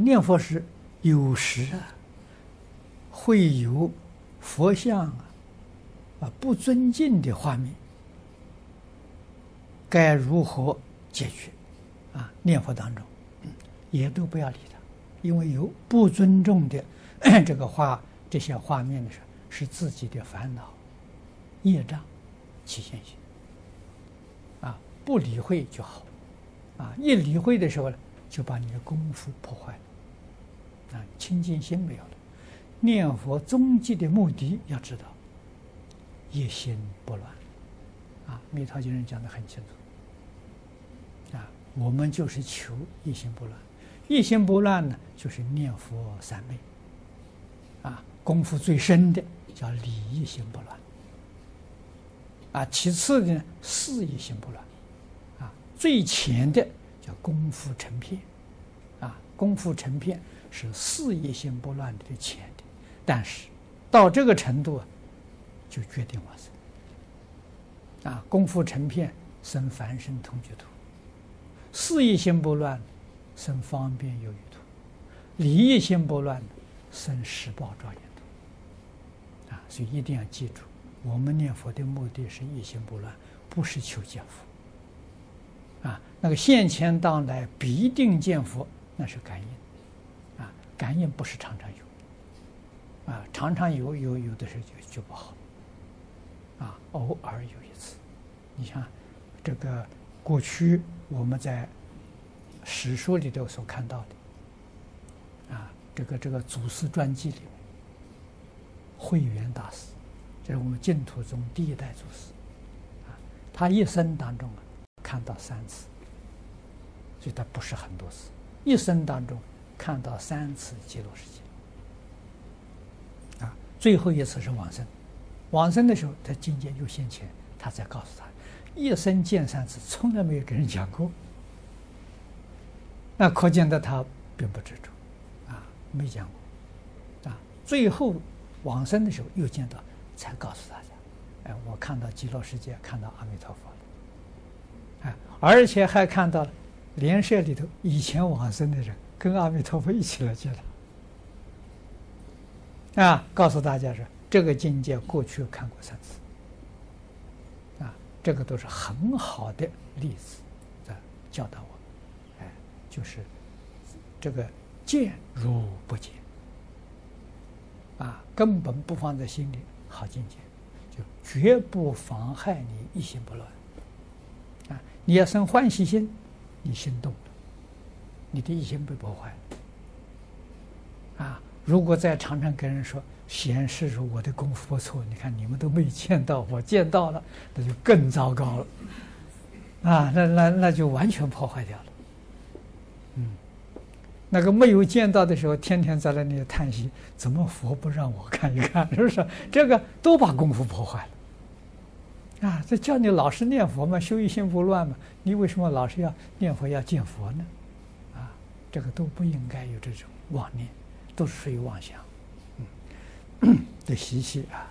念佛时有时啊，会有佛像啊，不尊敬的画面，该如何解决？啊，念佛当中，也都不要理他，因为有不尊重的 这个画这些画面的时候，是自己的烦恼、业障起现行。啊，不理会就好。啊，一理会的时候呢，就把你的功夫破坏了。啊，清净心没有了。念佛终极的目的要知道，一心不乱。啊，《弥陀经》上讲的很清楚。啊，我们就是求一心不乱。一心不乱呢，就是念佛三昧。啊，功夫最深的叫理一心不乱。啊，其次呢，事一心不乱。啊，最浅的叫功夫成片。啊，功夫成片。是事业心不乱的浅的，但是到这个程度啊，就决定往生。啊，功夫成片生凡圣同居土，事业心不乱生方便有余土，利益心不乱生十宝庄严土。啊，所以一定要记住，我们念佛的目的是一心不乱，不是求见佛。啊，那个现前当来必定见佛，那是感应。感应不是常常有，啊，常常有有有的时候就就不好，啊，偶尔有一次，你像这个过去我们在史书里头所看到的，啊，这个这个祖师传记里面，慧远大师，这是我们净土宗第一代祖师，啊，他一生当中啊看到三次，所以他不是很多次，一生当中。看到三次极乐世界，啊，最后一次是往生，往生的时候，他境界又现前，他才告诉他，一生见三次，从来没有跟人讲过，那可见得他并不执着，啊，没讲过，啊，最后往生的时候又见到，才告诉大家，哎，我看到极乐世界，看到阿弥陀佛了，啊，而且还看到了莲社里头以前往生的人。跟阿弥陀佛一起来见他，啊，告诉大家说，这个境界过去看过三次，啊，这个都是很好的例子，在教导我，哎，就是这个见如不见，啊，根本不放在心里，好境界，就绝不妨害你一心不乱，啊，你要生欢喜心，你心动了。你的一心被破坏啊！如果再常常跟人说显示说我的功夫不错，你看你们都没见到，我见到了，那就更糟糕了啊！那那那就完全破坏掉了。嗯，那个没有见到的时候，天天在那里叹息，怎么佛不让我看一看？是不是？这个都把功夫破坏了啊！这叫你老实念佛嘛，修一心不乱嘛，你为什么老是要念佛要见佛呢？这个都不应该有这种妄念，都是属于妄想，嗯，的习气啊。